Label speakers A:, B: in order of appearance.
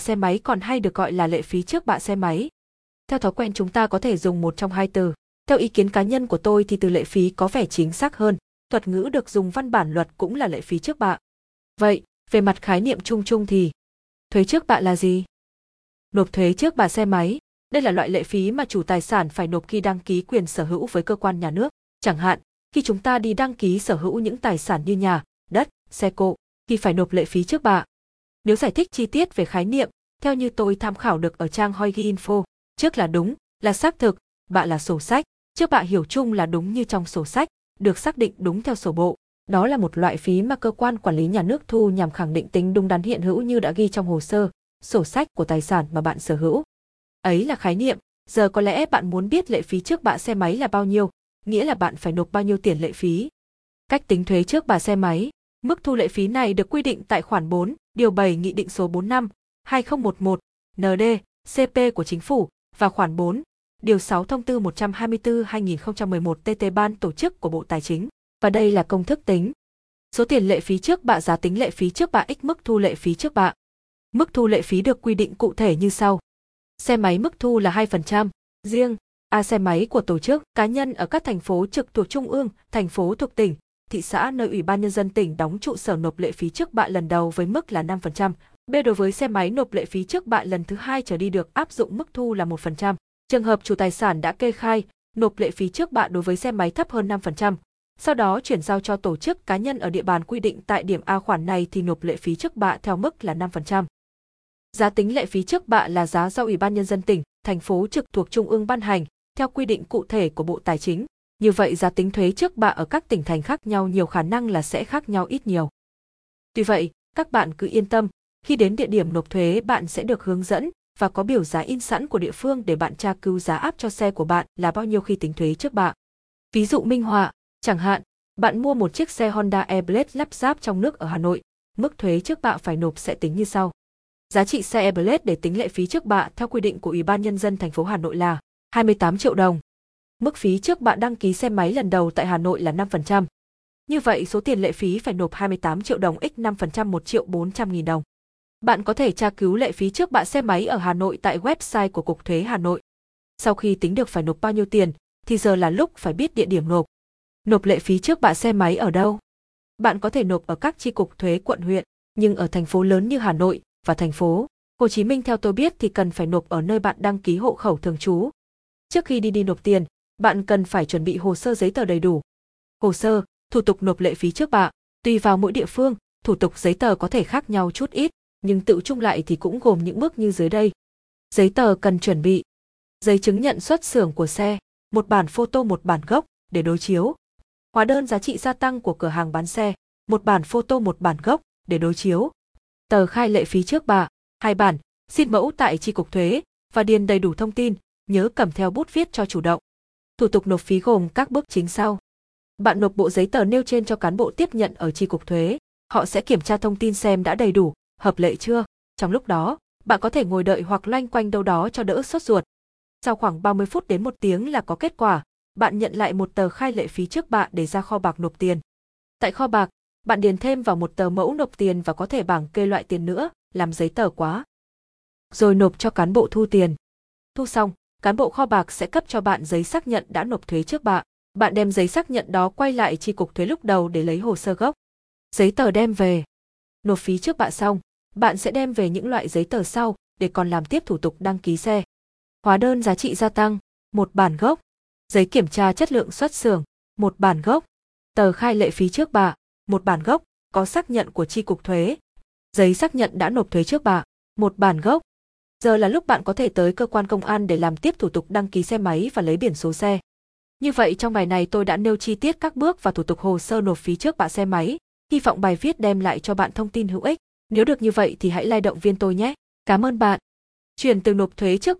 A: xe máy còn hay được gọi là lệ phí trước bạ xe máy. Theo thói quen chúng ta có thể dùng một trong hai từ. Theo ý kiến cá nhân của tôi thì từ lệ phí có vẻ chính xác hơn, thuật ngữ được dùng văn bản luật cũng là lệ phí trước bạ. Vậy, về mặt khái niệm chung chung thì thuế trước bạ là gì? Nộp thuế trước bạ xe máy, đây là loại lệ phí mà chủ tài sản phải nộp khi đăng ký quyền sở hữu với cơ quan nhà nước, chẳng hạn, khi chúng ta đi đăng ký sở hữu những tài sản như nhà, đất, xe cộ, thì phải nộp lệ phí trước bạ. Nếu giải thích chi tiết về khái niệm, theo như tôi tham khảo được ở trang Hoigi Info, trước là đúng, là xác thực, bạ là sổ sách, trước bạ hiểu chung là đúng như trong sổ sách, được xác định đúng theo sổ bộ. Đó là một loại phí mà cơ quan quản lý nhà nước thu nhằm khẳng định tính đúng đắn hiện hữu như đã ghi trong hồ sơ, sổ sách của tài sản mà bạn sở hữu. Ấy là khái niệm, giờ có lẽ bạn muốn biết lệ phí trước bạ xe máy là bao nhiêu, nghĩa là bạn phải nộp bao nhiêu tiền lệ phí. Cách tính thuế trước bạ xe máy, mức thu lệ phí này được quy định tại khoản 4, điều 7 Nghị định số 45 2011 ND CP của chính phủ và khoản 4, điều 6 thông tư 124/2011 TT ban tổ chức của Bộ Tài chính. Và đây là công thức tính. Số tiền lệ phí trước bạ giá tính lệ phí trước bạ x mức thu lệ phí trước bạ. Mức thu lệ phí được quy định cụ thể như sau. Xe máy mức thu là 2%, riêng A xe máy của tổ chức, cá nhân ở các thành phố trực thuộc trung ương, thành phố thuộc tỉnh, thị xã nơi Ủy ban nhân dân tỉnh đóng trụ sở nộp lệ phí trước bạ lần đầu với mức là 5%. B đối với xe máy nộp lệ phí trước bạ lần thứ hai trở đi được áp dụng mức thu là 1%. Trường hợp chủ tài sản đã kê khai, nộp lệ phí trước bạ đối với xe máy thấp hơn 5%, sau đó chuyển giao cho tổ chức cá nhân ở địa bàn quy định tại điểm A khoản này thì nộp lệ phí trước bạ theo mức là 5%. Giá tính lệ phí trước bạ là giá do Ủy ban nhân dân tỉnh, thành phố trực thuộc trung ương ban hành theo quy định cụ thể của Bộ Tài chính. Như vậy giá tính thuế trước bạ ở các tỉnh thành khác nhau nhiều khả năng là sẽ khác nhau ít nhiều. Tuy vậy, các bạn cứ yên tâm, khi đến địa điểm nộp thuế bạn sẽ được hướng dẫn và có biểu giá in sẵn của địa phương để bạn tra cứu giá áp cho xe của bạn là bao nhiêu khi tính thuế trước bạ. Ví dụ minh họa, chẳng hạn, bạn mua một chiếc xe Honda Airblade lắp ráp trong nước ở Hà Nội, mức thuế trước bạ phải nộp sẽ tính như sau. Giá trị xe Airblade để tính lệ phí trước bạ theo quy định của Ủy ban nhân dân thành phố Hà Nội là 28 triệu đồng. Mức phí trước bạn đăng ký xe máy lần đầu tại Hà Nội là 5%. Như vậy số tiền lệ phí phải nộp 28 triệu đồng x 5% 1 triệu 400 nghìn đồng. Bạn có thể tra cứu lệ phí trước bạ xe máy ở Hà Nội tại website của Cục Thuế Hà Nội. Sau khi tính được phải nộp bao nhiêu tiền, thì giờ là lúc phải biết địa điểm nộp. Nộp lệ phí trước bạ xe máy ở đâu? Bạn có thể nộp ở các chi cục thuế quận huyện, nhưng ở thành phố lớn như Hà Nội và thành phố Hồ Chí Minh theo tôi biết thì cần phải nộp ở nơi bạn đăng ký hộ khẩu thường trú. Trước khi đi đi nộp tiền, bạn cần phải chuẩn bị hồ sơ giấy tờ đầy đủ. Hồ sơ, thủ tục nộp lệ phí trước bạ, tùy vào mỗi địa phương, thủ tục giấy tờ có thể khác nhau chút ít, nhưng tự chung lại thì cũng gồm những bước như dưới đây. Giấy tờ cần chuẩn bị. Giấy chứng nhận xuất xưởng của xe, một bản photo một bản gốc để đối chiếu. Hóa đơn giá trị gia tăng của cửa hàng bán xe, một bản photo một bản gốc để đối chiếu. Tờ khai lệ phí trước bạ, hai bản, xin mẫu tại tri cục thuế và điền đầy đủ thông tin, nhớ cầm theo bút viết cho chủ động. Thủ tục nộp phí gồm các bước chính sau. Bạn nộp bộ giấy tờ nêu trên cho cán bộ tiếp nhận ở tri cục thuế, họ sẽ kiểm tra thông tin xem đã đầy đủ, hợp lệ chưa. Trong lúc đó, bạn có thể ngồi đợi hoặc loanh quanh đâu đó cho đỡ sốt ruột. Sau khoảng 30 phút đến một tiếng là có kết quả, bạn nhận lại một tờ khai lệ phí trước bạn để ra kho bạc nộp tiền. Tại kho bạc, bạn điền thêm vào một tờ mẫu nộp tiền và có thể bảng kê loại tiền nữa, làm giấy tờ quá. Rồi nộp cho cán bộ thu tiền. Thu xong, cán bộ kho bạc sẽ cấp cho bạn giấy xác nhận đã nộp thuế trước bạ. Bạn đem giấy xác nhận đó quay lại chi cục thuế lúc đầu để lấy hồ sơ gốc. Giấy tờ đem về. Nộp phí trước bạ xong, bạn sẽ đem về những loại giấy tờ sau để còn làm tiếp thủ tục đăng ký xe. Hóa đơn giá trị gia tăng, một bản gốc. Giấy kiểm tra chất lượng xuất xưởng, một bản gốc. Tờ khai lệ phí trước bạ, một bản gốc, có xác nhận của chi cục thuế. Giấy xác nhận đã nộp thuế trước bạ, một bản gốc. Giờ là lúc bạn có thể tới cơ quan công an để làm tiếp thủ tục đăng ký xe máy và lấy biển số xe. Như vậy trong bài này tôi đã nêu chi tiết các bước và thủ tục hồ sơ nộp phí trước bạ xe máy, hy vọng bài viết đem lại cho bạn thông tin hữu ích. Nếu được như vậy thì hãy like động viên tôi nhé. Cảm ơn bạn. Chuyển từ nộp thuế trước